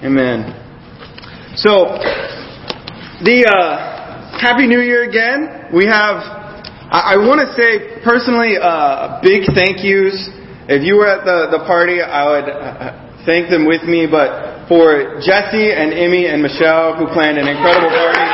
Amen. So, the uh, Happy New Year again. We have, I, I want to say personally, uh, big thank yous. If you were at the, the party, I would uh, thank them with me, but for Jesse and Emmy and Michelle who planned an incredible party.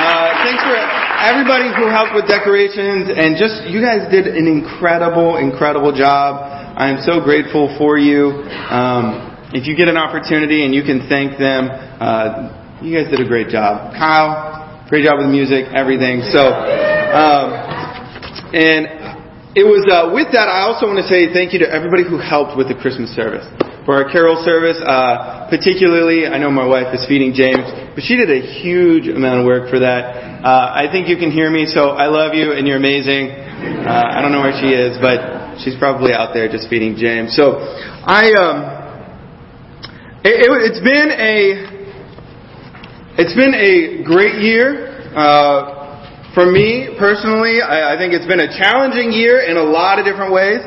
Uh, thanks for everybody who helped with decorations and just, you guys did an incredible, incredible job. I am so grateful for you. Um, if you get an opportunity and you can thank them, uh, you guys did a great job. Kyle, great job with music, everything. So, um, and it was uh, with that. I also want to say thank you to everybody who helped with the Christmas service. For our carol service, uh, particularly, I know my wife is feeding James, but she did a huge amount of work for that. Uh, I think you can hear me, so I love you and you're amazing. Uh, I don't know where she is, but she's probably out there just feeding James. So I. Um, it, has it, been a it's been a great year uh, for me personally. I, I think it's been a challenging year in a lot of different ways,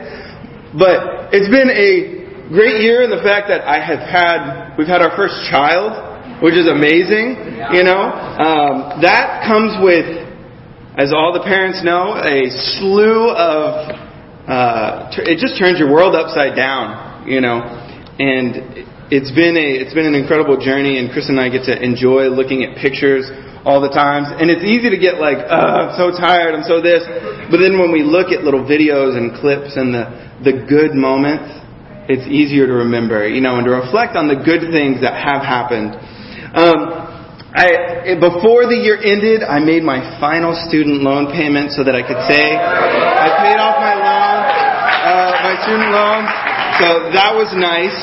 but it's been a great year in the fact that I have had we've had our first child, which is amazing. You know um, that comes with, as all the parents know, a slew of. Uh, it just turns your world upside down. You know, and it's been a it's been an incredible journey, and Chris and I get to enjoy looking at pictures all the times. And it's easy to get like, uh, I'm so tired, I'm so this. But then when we look at little videos and clips and the the good moments, it's easier to remember, you know, and to reflect on the good things that have happened. Um, I, before the year ended, I made my final student loan payment so that I could say I paid off my loan, student. So that was nice.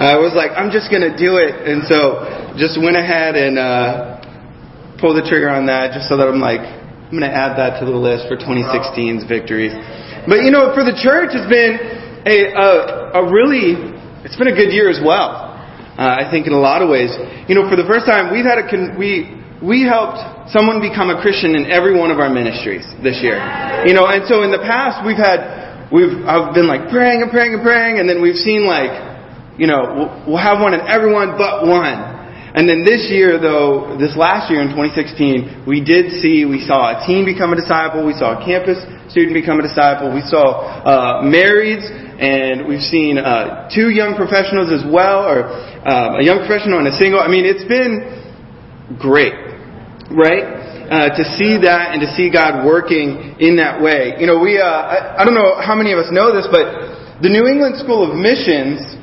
I was like, I'm just going to do it. And so just went ahead and uh, pulled the trigger on that just so that I'm like, I'm going to add that to the list for 2016's victories. But you know, for the church, it's been a, a, a really, it's been a good year as well. Uh, I think in a lot of ways. You know, for the first time, we've had a, con- we, we helped someone become a Christian in every one of our ministries this year. You know, and so in the past, we've had, we've, I've been like praying and praying and praying, and then we've seen like, you know, we'll have one in everyone but one. And then this year, though, this last year in 2016, we did see, we saw a teen become a disciple, we saw a campus student become a disciple, we saw uh, marrieds, and we've seen uh, two young professionals as well, or uh, a young professional and a single. I mean, it's been great, right? Uh, to see that and to see God working in that way. You know, we, uh, I, don't know how many of us know this, but the New England School of Missions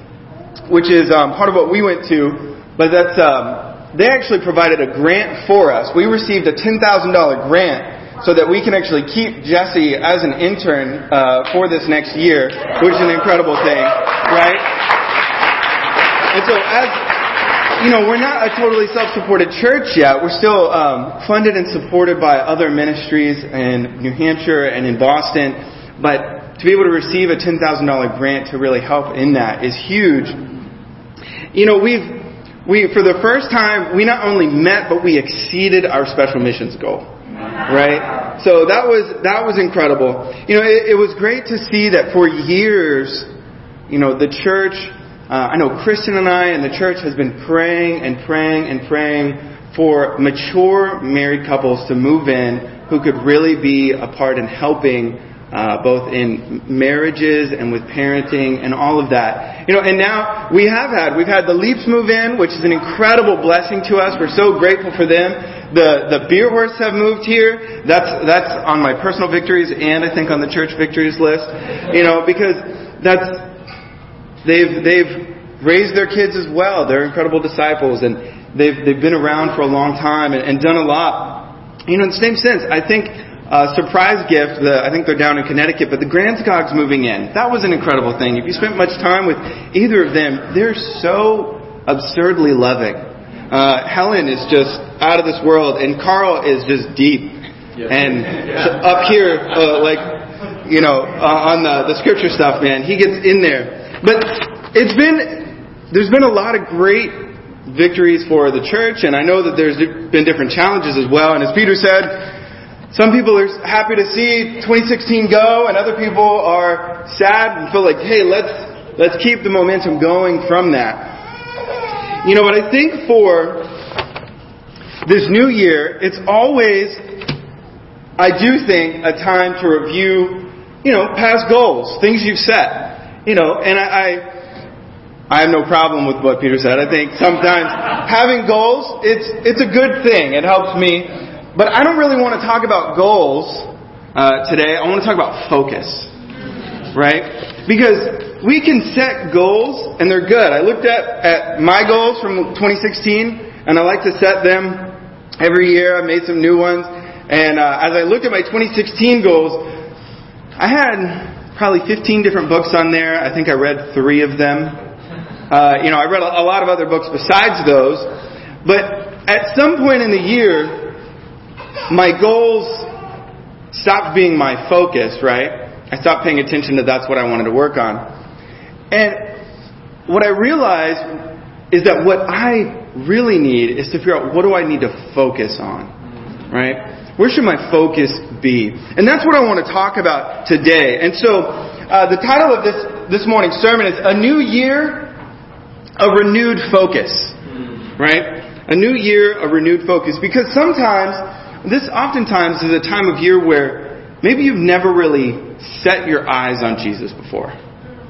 which is um, part of what we went to, but that's um, they actually provided a grant for us. We received a ten thousand dollar grant so that we can actually keep Jesse as an intern uh, for this next year, which is an incredible thing, right? And so as you know, we're not a totally self-supported church yet. We're still um, funded and supported by other ministries in New Hampshire and in Boston. But to be able to receive a $10,000 grant to really help in that is huge. You know, we've, we, for the first time, we not only met, but we exceeded our special missions goal. Right? So that was, that was incredible. You know, it, it was great to see that for years, you know, the church, uh, I know Kristen and I and the church has been praying and praying and praying for mature married couples to move in who could really be a part in helping uh, both in marriages and with parenting and all of that. You know, and now we have had, we've had the Leaps move in, which is an incredible blessing to us. We're so grateful for them. The, the Beer Horse have moved here. That's, that's on my personal victories and I think on the church victories list. You know, because that's, they've, they've raised their kids as well. They're incredible disciples and they've, they've been around for a long time and, and done a lot. You know, in the same sense, I think uh, surprise gift. The, I think they're down in Connecticut, but the Grandscogs moving in. That was an incredible thing. If you spent much time with either of them, they're so absurdly loving. Uh, Helen is just out of this world, and Carl is just deep. And yeah. up here, uh, like, you know, uh, on the, the scripture stuff, man, he gets in there. But it's been, there's been a lot of great victories for the church, and I know that there's been different challenges as well. And as Peter said, some people are happy to see 2016 go, and other people are sad and feel like, hey, let's let's keep the momentum going from that. You know, but I think for this new year, it's always, I do think, a time to review, you know, past goals, things you've set. You know, and I, I, I have no problem with what Peter said. I think sometimes having goals, it's, it's a good thing. It helps me. But I don't really want to talk about goals uh, today. I want to talk about focus. Right? Because we can set goals and they're good. I looked at, at my goals from 2016 and I like to set them every year. I've made some new ones. And uh, as I looked at my 2016 goals, I had probably 15 different books on there. I think I read three of them. Uh, you know, I read a, lot of other books besides those. But at some point in the year, my goals stopped being my focus, right? I stopped paying attention to that's what I wanted to work on. And what I realized is that what I really need is to figure out what do I need to focus on, right? Where should my focus be? And that's what I want to talk about today. And so, uh, the title of this this morning's sermon is "A New Year, a Renewed Focus," right? A new year, a renewed focus. Because sometimes, this oftentimes is a time of year where maybe you've never really set your eyes on Jesus before,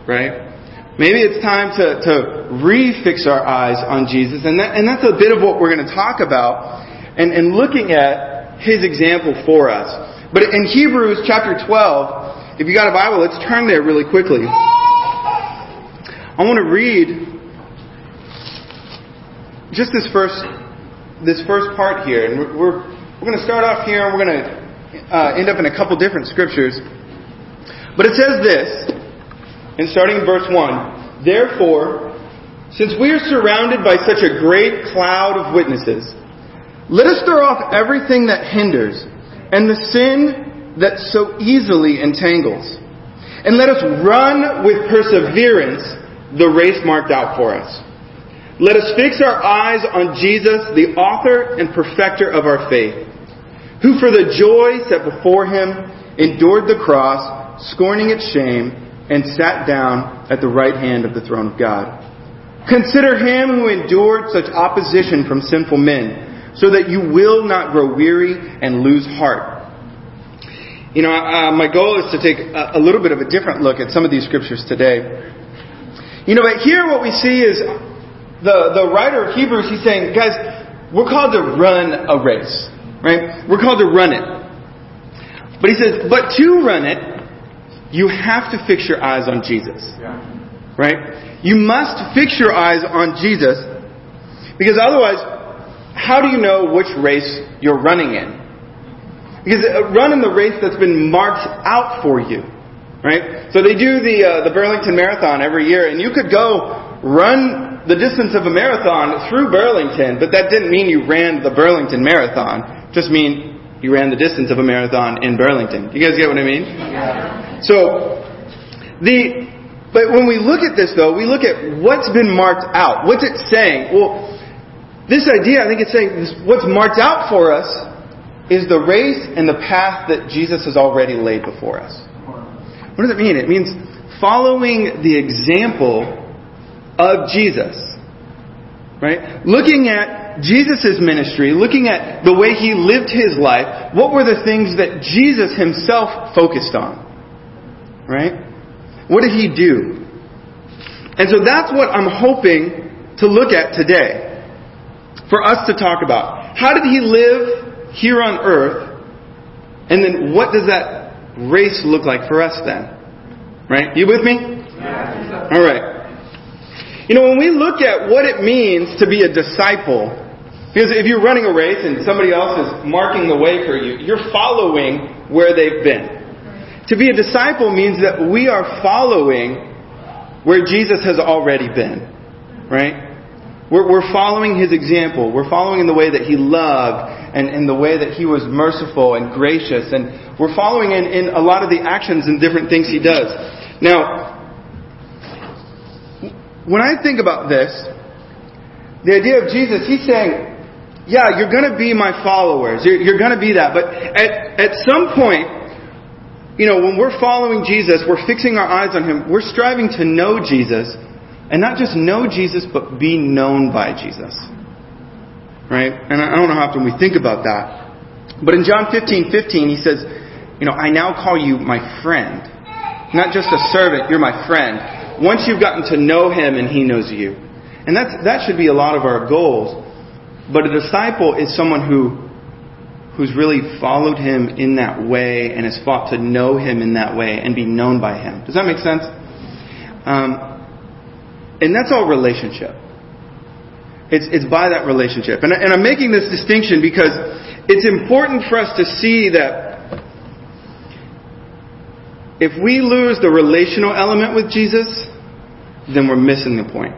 right? Maybe it's time to, to refix our eyes on Jesus, and, that, and that's a bit of what we're going to talk about, and, and looking at his example for us. But in Hebrews chapter 12, if you got a Bible, let's turn there really quickly. I want to read just this first this first part here, and we're we're, going to start off here, and we're going to uh, end up in a couple different scriptures. But it says this and starting in verse 1 Therefore, since we are surrounded by such a great cloud of witnesses, let us throw off everything that hinders and the sin that so easily entangles. And let us run with perseverance the race marked out for us. Let us fix our eyes on Jesus, the author and perfecter of our faith, who for the joy set before him endured the cross, scorning its shame, and sat down at the right hand of the throne of God. Consider him who endured such opposition from sinful men, so that you will not grow weary and lose heart. You know, uh, my goal is to take a, a little bit of a different look at some of these scriptures today. You know, but here what we see is the, the writer of Hebrews, he's saying, guys, we're called to run a race, right? We're called to run it. But he says, but to run it, you have to fix your eyes on Jesus. Right? You must fix your eyes on Jesus because otherwise, how do you know which race you're running in? Because uh, run in the race that's been marked out for you. Right? So they do the, uh, the Burlington Marathon every year and you could go run the distance of a marathon through Burlington, but that didn't mean you ran the Burlington Marathon. Just mean you ran the distance of a marathon in Burlington. You guys get what I mean? Yeah. So, the, but when we look at this though, we look at what's been marked out. What's it saying? Well, this idea, I think it's saying this, what's marked out for us is the race and the path that Jesus has already laid before us. What does it mean? It means following the example of Jesus. Right? Looking at Jesus' ministry, looking at the way he lived his life, what were the things that Jesus himself focused on? Right? What did he do? And so that's what I'm hoping to look at today. For us to talk about. How did he live here on earth? And then what does that race look like for us then? Right? You with me? All right. You know, when we look at what it means to be a disciple, because if you're running a race and somebody else is marking the way for you, you're following where they've been. To be a disciple means that we are following where Jesus has already been. Right? We're, we're following his example. We're following in the way that he loved and in the way that he was merciful and gracious. And we're following in, in a lot of the actions and different things he does. Now, when I think about this, the idea of Jesus, he's saying, yeah, you're going to be my followers. You're, you're going to be that. But at, at some point, you know, when we're following Jesus, we're fixing our eyes on Him. We're striving to know Jesus, and not just know Jesus, but be known by Jesus. Right? And I don't know how often we think about that. But in John 15, 15, He says, you know, I now call you my friend. Not just a servant, you're my friend. Once you've gotten to know Him and He knows you. And that's, that should be a lot of our goals. But a disciple is someone who who's really followed him in that way and has fought to know him in that way and be known by him. Does that make sense? Um, and that's all relationship. It's, it's by that relationship. And, and I'm making this distinction because it's important for us to see that if we lose the relational element with Jesus, then we're missing the point.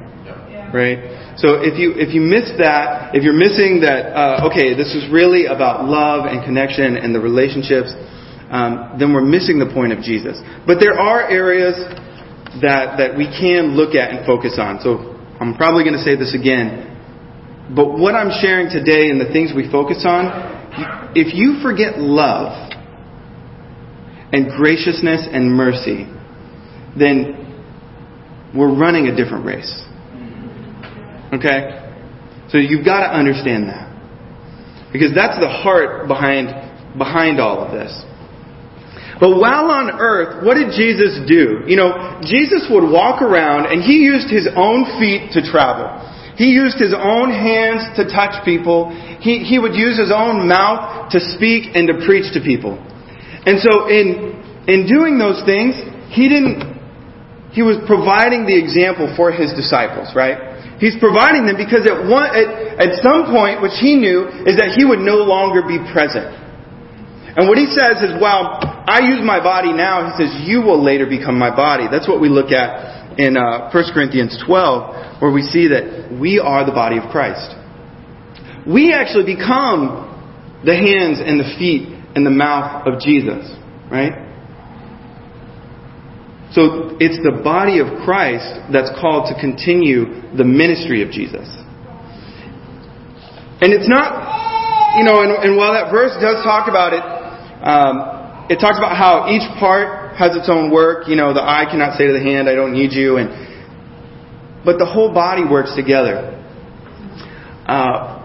Right? So if you if you miss that, if you're missing that, uh, okay, this is really about love and connection and the relationships, um, then we're missing the point of Jesus. But there are areas that that we can look at and focus on. So I'm probably going to say this again, but what I'm sharing today and the things we focus on, if you forget love and graciousness and mercy, then we're running a different race. Okay? So you've got to understand that. Because that's the heart behind, behind all of this. But while on earth, what did Jesus do? You know, Jesus would walk around and he used his own feet to travel. He used his own hands to touch people. He, he would use his own mouth to speak and to preach to people. And so in, in doing those things, he didn't, he was providing the example for his disciples, right? He's providing them because at, one, at, at some point, which he knew, is that he would no longer be present. And what he says is, well, I use my body now. He says, you will later become my body. That's what we look at in uh, 1 Corinthians 12, where we see that we are the body of Christ. We actually become the hands and the feet and the mouth of Jesus, right? So it's the body of Christ that's called to continue the ministry of Jesus. And it's not, you know, and, and while that verse does talk about it, um, it talks about how each part has its own work. You know, the eye cannot say to the hand, I don't need you. And, but the whole body works together. Uh,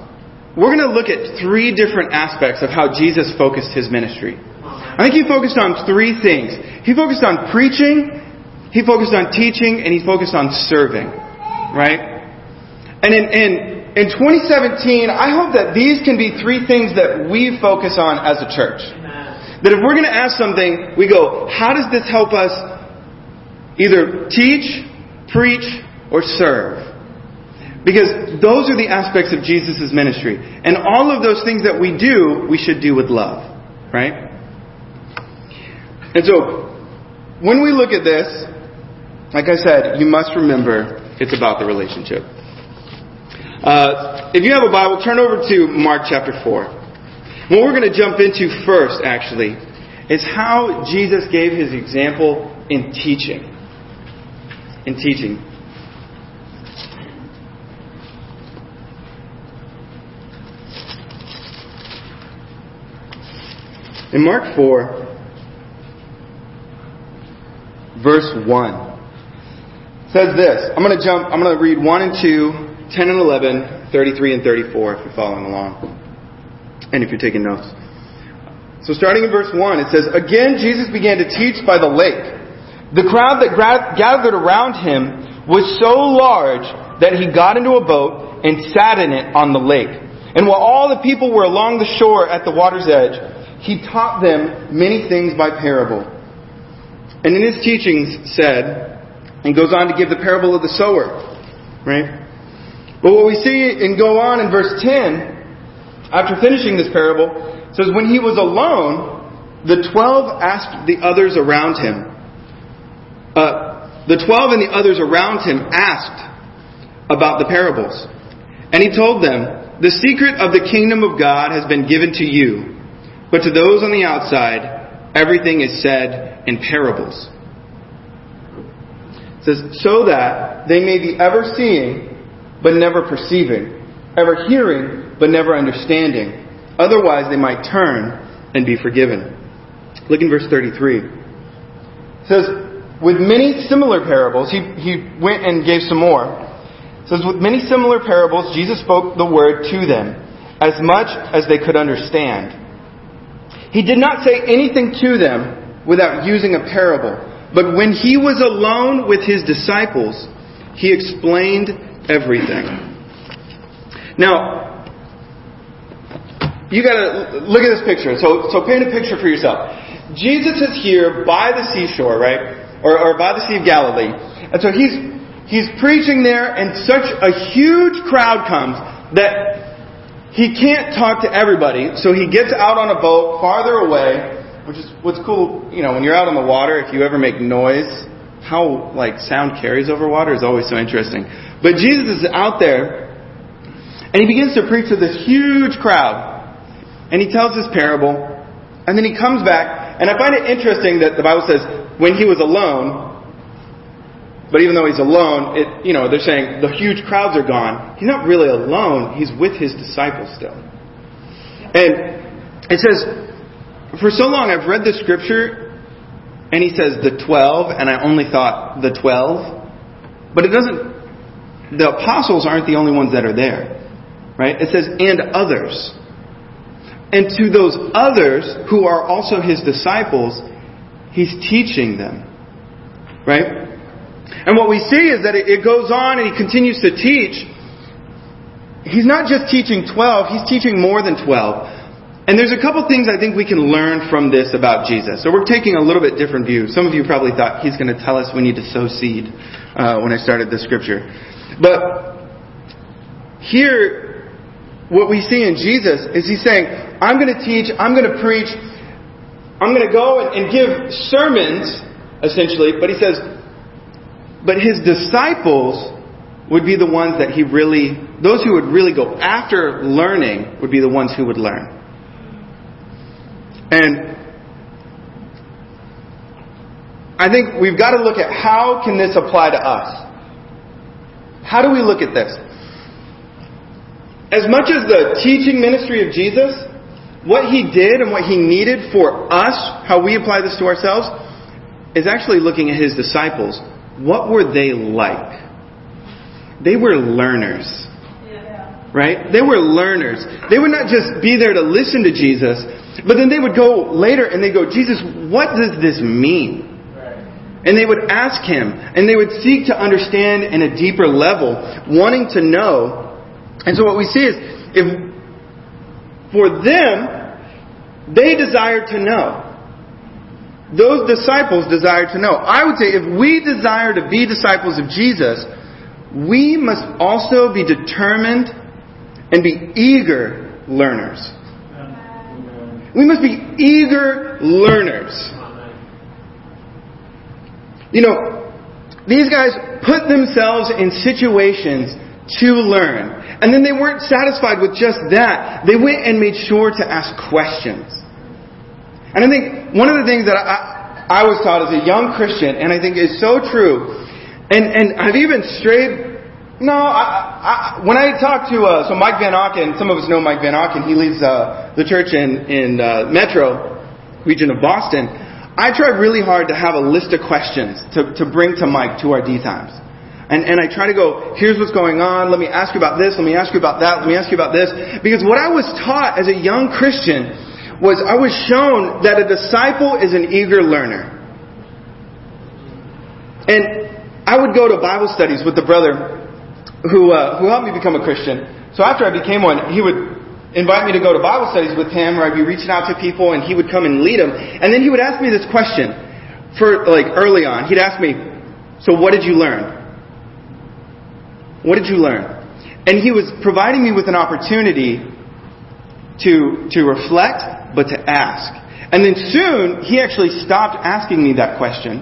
we're going to look at three different aspects of how Jesus focused his ministry. I think he focused on three things. He focused on preaching, he focused on teaching, and he focused on serving. Right? And in, in, in 2017, I hope that these can be three things that we focus on as a church. That if we're going to ask something, we go, how does this help us either teach, preach, or serve? Because those are the aspects of Jesus' ministry. And all of those things that we do, we should do with love. Right? And so, when we look at this, like I said, you must remember it's about the relationship. Uh, if you have a Bible, turn over to Mark chapter 4. What we're going to jump into first, actually, is how Jesus gave his example in teaching. In teaching. In Mark 4, verse 1 says this. I'm going to jump, I'm going to read 1 and 2, 10 and 11, 33 and 34 if you're following along. And if you're taking notes. So starting in verse 1, it says, Again Jesus began to teach by the lake. The crowd that gathered around him was so large that he got into a boat and sat in it on the lake. And while all the people were along the shore at the water's edge, he taught them many things by parable. And in his teachings said, and goes on to give the parable of the sower, right? But what we see and go on in verse 10, after finishing this parable, says, When he was alone, the twelve asked the others around him, uh, the twelve and the others around him asked about the parables. And he told them, The secret of the kingdom of God has been given to you, but to those on the outside, everything is said in parables. It says, so that they may be ever seeing, but never perceiving, ever hearing, but never understanding. Otherwise, they might turn and be forgiven. Look in verse 33. It says, with many similar parables, he, he went and gave some more. It says, with many similar parables, Jesus spoke the word to them, as much as they could understand. He did not say anything to them without using a parable. But when he was alone with his disciples, he explained everything. Now, you gotta look at this picture. So, so paint a picture for yourself. Jesus is here by the seashore, right? Or, or by the Sea of Galilee. And so he's, he's preaching there and such a huge crowd comes that he can't talk to everybody. So he gets out on a boat farther away, which is what's cool, you know, when you're out on the water, if you ever make noise, how like sound carries over water is always so interesting. But Jesus is out there and he begins to preach to this huge crowd. And he tells this parable, and then he comes back, and I find it interesting that the Bible says when he was alone, but even though he's alone, it, you know, they're saying the huge crowds are gone. He's not really alone. He's with his disciples still. And it says, for so long I've read the scripture, and he says the twelve, and I only thought the twelve, but it doesn't. The apostles aren't the only ones that are there, right? It says and others. And to those others who are also his disciples, he's teaching them. Right? And what we see is that it goes on and he continues to teach. He's not just teaching 12, he's teaching more than 12. And there's a couple things I think we can learn from this about Jesus. So we're taking a little bit different view. Some of you probably thought he's going to tell us we need to sow seed uh, when I started the scripture. But here, what we see in Jesus is he's saying, I'm going to teach, I'm going to preach, I'm going to go and, and give sermons, essentially, but he says, but his disciples would be the ones that he really, those who would really go after learning would be the ones who would learn. And I think we've got to look at how can this apply to us? How do we look at this? As much as the teaching ministry of Jesus, what he did and what he needed for us, how we apply this to ourselves, is actually looking at his disciples. What were they like? They were learners. Right? They were learners. They would not just be there to listen to Jesus, but then they would go later and they go, Jesus, what does this mean? And they would ask him, and they would seek to understand in a deeper level, wanting to know. And so what we see is, if for them, they desired to know. Those disciples desired to know. I would say if we desire to be disciples of Jesus, we must also be determined and be eager learners. We must be eager learners. You know, these guys put themselves in situations to learn. And then they weren't satisfied with just that. They went and made sure to ask questions. And I think one of the things that I, I was taught as a young Christian, and I think is so true, and, and I've even strayed no, I, I, when I talk to uh, so Mike Van Auken, some of us know Mike Van Auken. He leads uh, the church in in uh, Metro region of Boston. I try really hard to have a list of questions to, to bring to Mike to our D times. And, and I try to go, here's what's going on, let me ask you about this, let me ask you about that, let me ask you about this. Because what I was taught as a young Christian was I was shown that a disciple is an eager learner. And I would go to Bible studies with the brother who, uh, who helped me become a Christian. So after I became one, he would invite me to go to Bible studies with him, or I'd be reaching out to people, and he would come and lead them. And then he would ask me this question, for like early on. He'd ask me, "So what did you learn? What did you learn?" And he was providing me with an opportunity to to reflect, but to ask. And then soon he actually stopped asking me that question,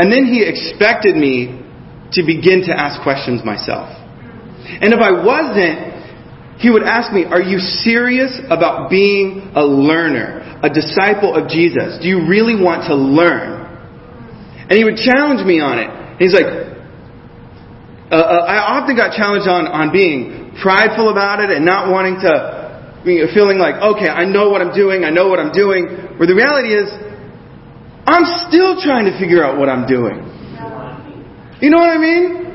and then he expected me to begin to ask questions myself. And if I wasn't, he would ask me, Are you serious about being a learner, a disciple of Jesus? Do you really want to learn? And he would challenge me on it. he's like, uh, uh, I often got challenged on, on being prideful about it and not wanting to, feeling like, okay, I know what I'm doing, I know what I'm doing. Where the reality is, I'm still trying to figure out what I'm doing. You know what I mean?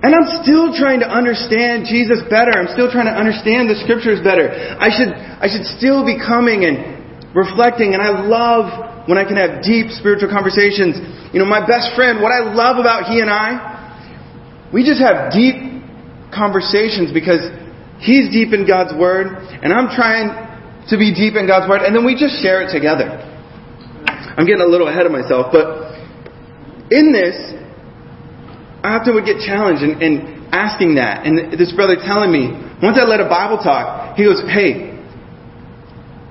And I'm still trying to understand Jesus better. I'm still trying to understand the scriptures better. I should, I should still be coming and reflecting. And I love when I can have deep spiritual conversations. You know, my best friend, what I love about he and I, we just have deep conversations because he's deep in God's Word and I'm trying to be deep in God's Word and then we just share it together. I'm getting a little ahead of myself, but in this, I often would get challenged in, in asking that. And this brother telling me, once I led a Bible talk, he goes, Hey,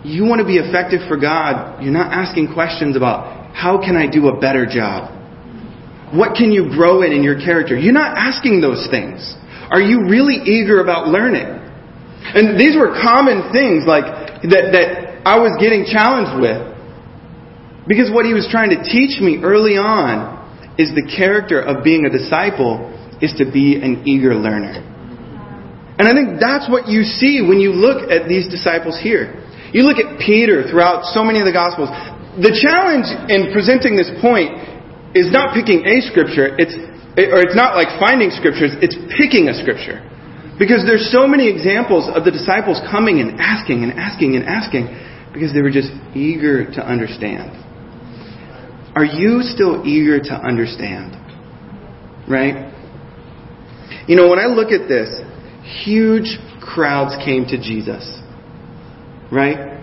you want to be effective for God. You're not asking questions about how can I do a better job? What can you grow in in your character? You're not asking those things. Are you really eager about learning? And these were common things like that, that I was getting challenged with. Because what he was trying to teach me early on is the character of being a disciple is to be an eager learner. And I think that's what you see when you look at these disciples here. You look at Peter throughout so many of the Gospels. The challenge in presenting this point is not picking a scripture, it's, or it's not like finding scriptures, it's picking a scripture. Because there's so many examples of the disciples coming and asking and asking and asking because they were just eager to understand. Are you still eager to understand? Right? You know, when I look at this, huge crowds came to Jesus. Right?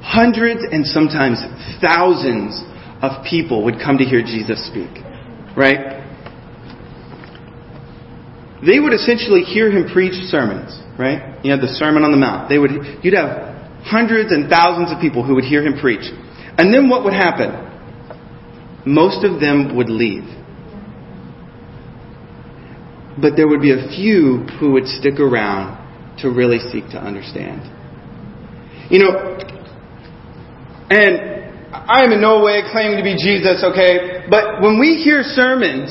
Hundreds and sometimes thousands of people would come to hear Jesus speak. Right? They would essentially hear him preach sermons, right? You had the Sermon on the Mount. They would, you'd have hundreds and thousands of people who would hear him preach. And then what would happen? most of them would leave. But there would be a few who would stick around to really seek to understand. You know, and I am in no way claiming to be Jesus, okay? But when we hear sermons,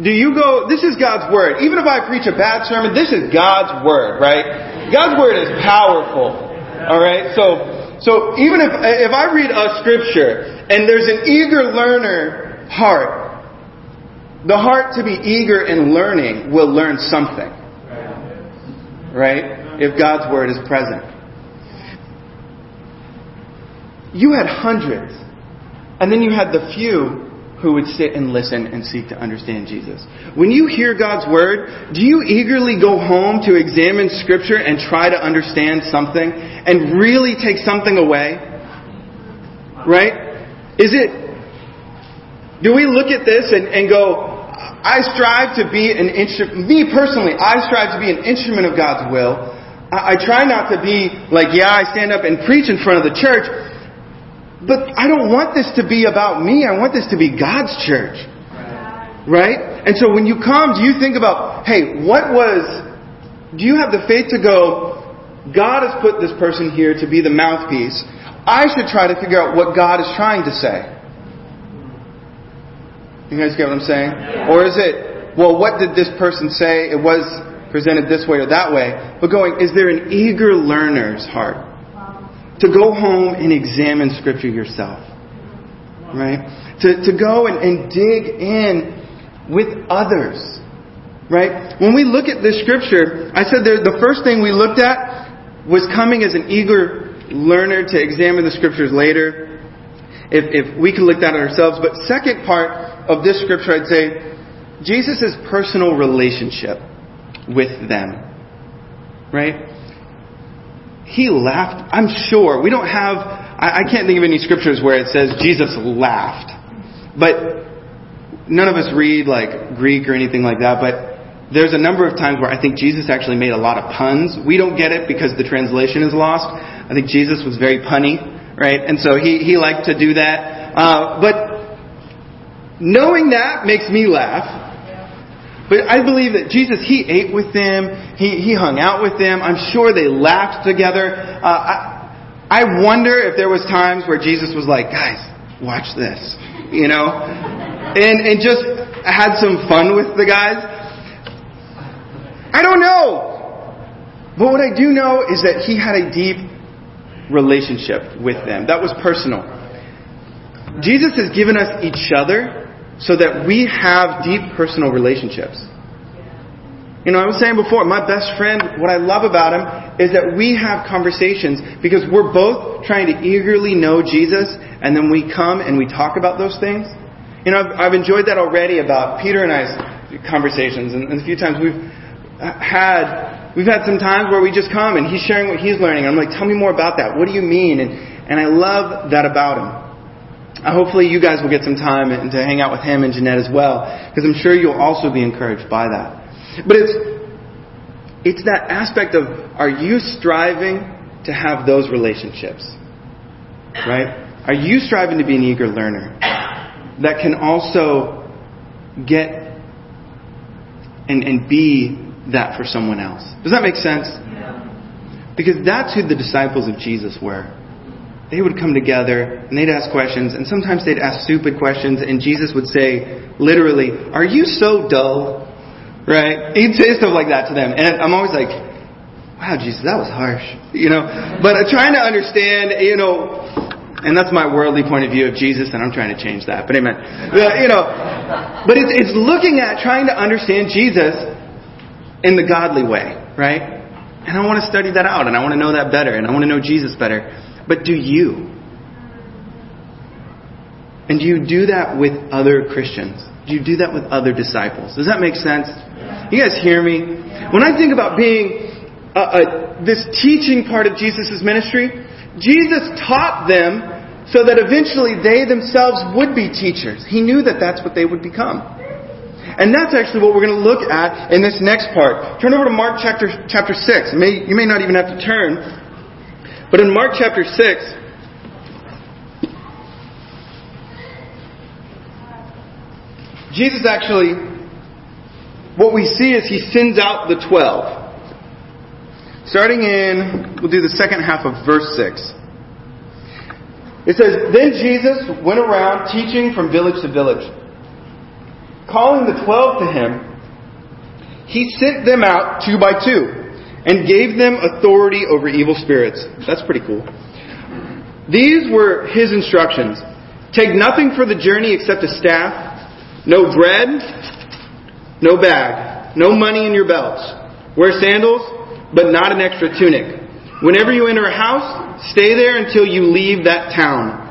do you go, this is God's Word. Even if I preach a bad sermon, this is God's Word, right? God's Word is powerful. Alright? So, so even if, if I read a scripture and there's an eager learner heart. The heart to be eager in learning will learn something. Right? If God's Word is present. You had hundreds. And then you had the few who would sit and listen and seek to understand Jesus. When you hear God's Word, do you eagerly go home to examine Scripture and try to understand something and really take something away? Right? Is it, do we look at this and, and go, I strive to be an instrument, me personally, I strive to be an instrument of God's will. I, I try not to be like, yeah, I stand up and preach in front of the church, but I don't want this to be about me. I want this to be God's church. Right? And so when you come, do you think about, hey, what was, do you have the faith to go, God has put this person here to be the mouthpiece. I should try to figure out what God is trying to say. You guys get what I'm saying? Or is it, well, what did this person say? It was presented this way or that way. But going, is there an eager learner's heart? To go home and examine Scripture yourself. Right? To, to go and, and dig in with others. Right? When we look at this Scripture, I said the first thing we looked at was coming as an eager learner to examine the scriptures later. If, if we can look that at ourselves. But second part of this scripture, I'd say Jesus' personal relationship with them. Right? He laughed. I'm sure. We don't have, I, I can't think of any scriptures where it says Jesus laughed. But none of us read like Greek or anything like that. But there's a number of times where I think Jesus actually made a lot of puns. We don't get it because the translation is lost. I think Jesus was very punny, right? And so he, he liked to do that. Uh, but knowing that makes me laugh. But I believe that Jesus, he ate with them, he, he hung out with them. I'm sure they laughed together. Uh, I, I wonder if there was times where Jesus was like, guys, watch this, you know, and and just had some fun with the guys. I don't know, but what I do know is that he had a deep relationship with them. That was personal. Jesus has given us each other so that we have deep personal relationships. You know, I was saying before, my best friend, what I love about him is that we have conversations because we're both trying to eagerly know Jesus and then we come and we talk about those things. You know, I've, I've enjoyed that already about Peter and I's conversations and, and a few times we've had, we've had some times where we just come and he's sharing what he's learning. I'm like, tell me more about that. What do you mean? And, and I love that about him. Uh, hopefully you guys will get some time and to hang out with him and Jeanette as well because I'm sure you'll also be encouraged by that. But it's, it's that aspect of are you striving to have those relationships? Right? Are you striving to be an eager learner that can also get and, and be that for someone else? Does that make sense? Because that's who the disciples of Jesus were. They would come together and they'd ask questions, and sometimes they'd ask stupid questions, and Jesus would say, literally, Are you so dull? Right? He'd say stuff like that to them. And I'm always like, wow, Jesus, that was harsh. You know? But I'm trying to understand, you know, and that's my worldly point of view of Jesus, and I'm trying to change that. But amen. You know, but it's, it's looking at trying to understand Jesus in the godly way, right? And I want to study that out, and I want to know that better, and I want to know Jesus better. But do you? And do you do that with other Christians? Do you do that with other disciples? Does that make sense? You guys hear me? When I think about being this teaching part of Jesus' ministry, Jesus taught them so that eventually they themselves would be teachers. He knew that that's what they would become. And that's actually what we're going to look at in this next part. Turn over to Mark chapter, chapter 6. You may, you may not even have to turn. But in Mark chapter 6, Jesus actually what we see is he sends out the twelve. Starting in, we'll do the second half of verse 6. It says, Then Jesus went around teaching from village to village. Calling the twelve to him, he sent them out two by two and gave them authority over evil spirits. That's pretty cool. These were his instructions. Take nothing for the journey except a staff, no bread, no bag, no money in your belts. Wear sandals, but not an extra tunic. Whenever you enter a house, stay there until you leave that town.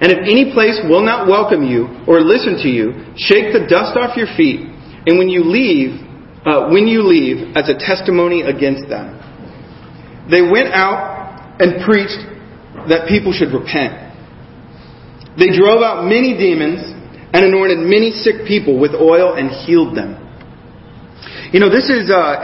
And if any place will not welcome you or listen to you, shake the dust off your feet. And when you leave, uh, when you leave, as a testimony against them. They went out and preached that people should repent. They drove out many demons and anointed many sick people with oil and healed them. You know, this is uh,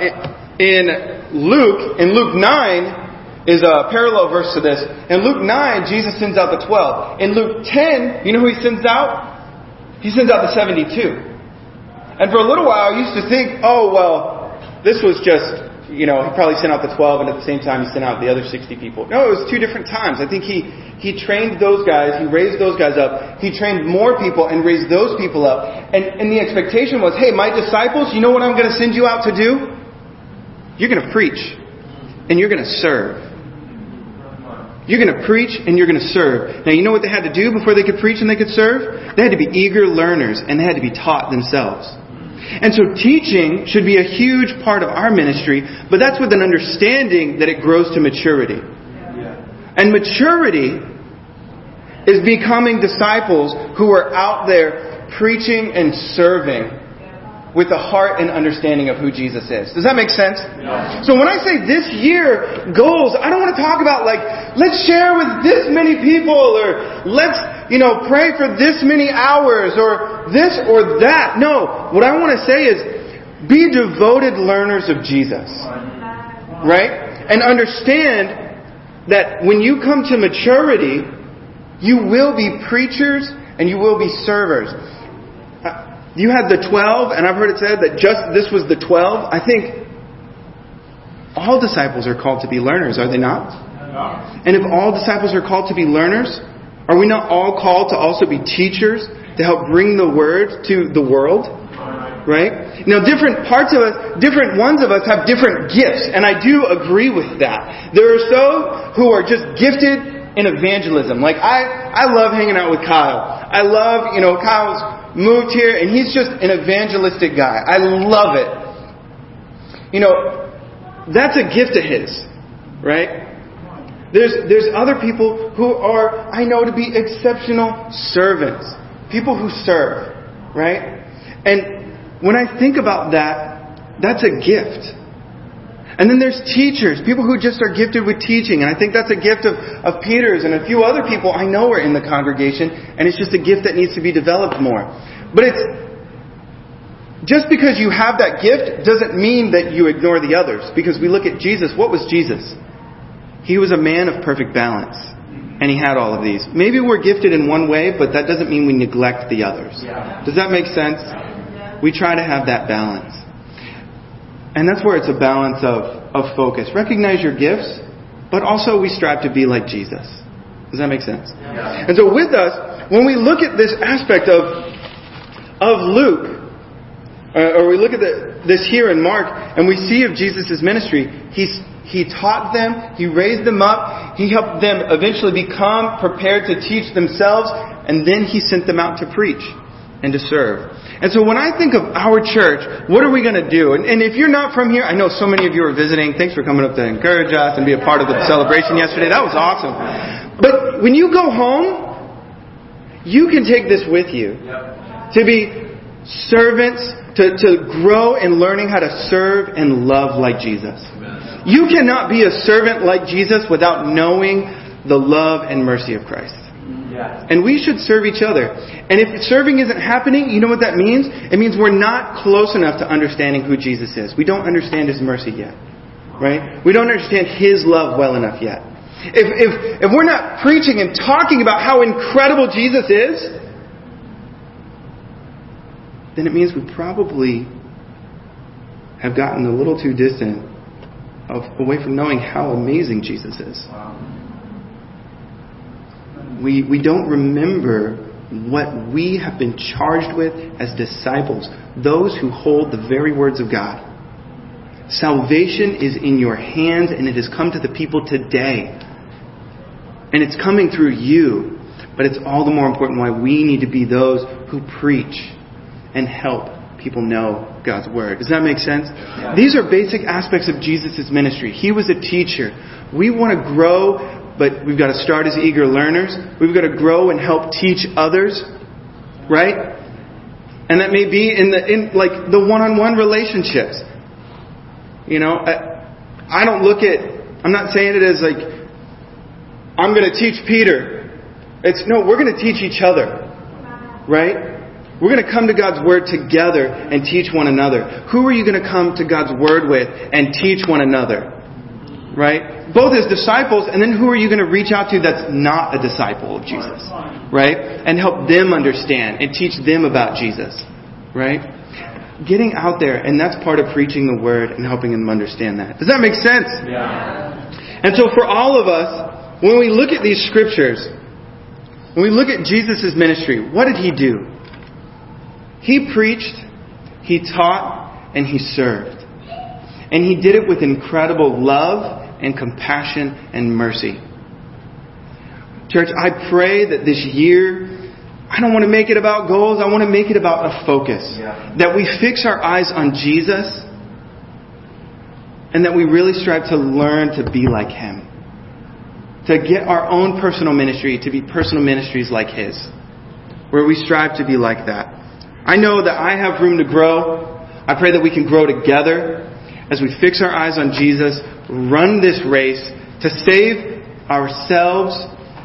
in Luke, in Luke 9 is a parallel verse to this. In Luke 9, Jesus sends out the 12. In Luke 10, you know who he sends out? He sends out the 72. And for a little while, I used to think, oh, well, this was just you know, he probably sent out the 12 and at the same time he sent out the other 60 people. No, it was two different times. I think he, he trained those guys, he raised those guys up, he trained more people and raised those people up. And, and the expectation was, hey, my disciples, you know what I'm going to send you out to do? You're going to preach and you're going to serve. You're going to preach and you're going to serve. Now, you know what they had to do before they could preach and they could serve? They had to be eager learners and they had to be taught themselves. And so teaching should be a huge part of our ministry, but that's with an understanding that it grows to maturity. And maturity is becoming disciples who are out there preaching and serving with the heart and understanding of who Jesus is. Does that make sense? Yeah. So when I say this year goals, I don't want to talk about like, let's share with this many people or let's you know, pray for this many hours or this or that. No, what I want to say is be devoted learners of Jesus. Right? And understand that when you come to maturity, you will be preachers and you will be servers. Uh, you had the 12, and I've heard it said that just this was the 12. I think all disciples are called to be learners, are they not? And if all disciples are called to be learners, are we not all called to also be teachers to help bring the word to the world? Right? Now, different parts of us, different ones of us have different gifts, and I do agree with that. There are some who are just gifted in evangelism. Like I, I love hanging out with Kyle. I love, you know, Kyle's moved here and he's just an evangelistic guy. I love it. You know, that's a gift of his, right? There's, there's other people who are, I know, to be exceptional servants. People who serve, right? And when I think about that, that's a gift. And then there's teachers, people who just are gifted with teaching. And I think that's a gift of, of Peter's and a few other people I know are in the congregation. And it's just a gift that needs to be developed more. But it's, just because you have that gift doesn't mean that you ignore the others. Because we look at Jesus. What was Jesus? He was a man of perfect balance. And he had all of these. Maybe we're gifted in one way, but that doesn't mean we neglect the others. Does that make sense? We try to have that balance. And that's where it's a balance of, of focus. Recognize your gifts, but also we strive to be like Jesus. Does that make sense? Yeah. And so with us, when we look at this aspect of, of Luke, uh, or we look at the, this here in Mark, and we see of Jesus' ministry, he's, he taught them, he raised them up, he helped them eventually become prepared to teach themselves, and then he sent them out to preach and to serve. And so when I think of our church, what are we going to do? And, and, if you're not from here, I know so many of you are visiting. Thanks for coming up to encourage us and be a part of the celebration yesterday. That was awesome. But when you go home, you can take this with you to be servants, to, to grow in learning how to serve and love like Jesus. You cannot be a servant like Jesus without knowing the love and mercy of Christ. And we should serve each other. And if serving isn't happening, you know what that means? It means we're not close enough to understanding who Jesus is. We don't understand His mercy yet. Right? We don't understand His love well enough yet. If, if, if we're not preaching and talking about how incredible Jesus is, then it means we probably have gotten a little too distant of, away from knowing how amazing Jesus is. We, we don't remember what we have been charged with as disciples, those who hold the very words of God. Salvation is in your hands and it has come to the people today. And it's coming through you. But it's all the more important why we need to be those who preach and help people know God's Word. Does that make sense? Yeah. These are basic aspects of Jesus' ministry. He was a teacher. We want to grow but we've got to start as eager learners. We've got to grow and help teach others, right? And that may be in the in like the one-on-one relationships. You know, I, I don't look at. I'm not saying it as like I'm going to teach Peter. It's no, we're going to teach each other, right? We're going to come to God's Word together and teach one another. Who are you going to come to God's Word with and teach one another? Right? both as disciples, and then who are you going to reach out to that's not a disciple of Jesus? Right? And help them understand and teach them about Jesus. Right? Getting out there, and that's part of preaching the word and helping them understand that. Does that make sense? Yeah. And so for all of us, when we look at these scriptures, when we look at Jesus' ministry, what did he do? He preached, he taught, and he served. And he did it with incredible love and compassion and mercy. Church, I pray that this year, I don't want to make it about goals, I want to make it about a focus. Yeah. That we fix our eyes on Jesus and that we really strive to learn to be like Him. To get our own personal ministry to be personal ministries like His, where we strive to be like that. I know that I have room to grow. I pray that we can grow together as we fix our eyes on Jesus, run this race to save ourselves,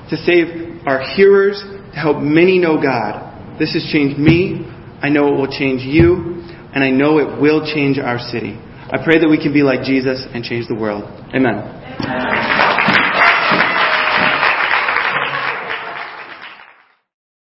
to save our hearers, to help many know God. This has changed me. I know it will change you, and I know it will change our city. I pray that we can be like Jesus and change the world. Amen.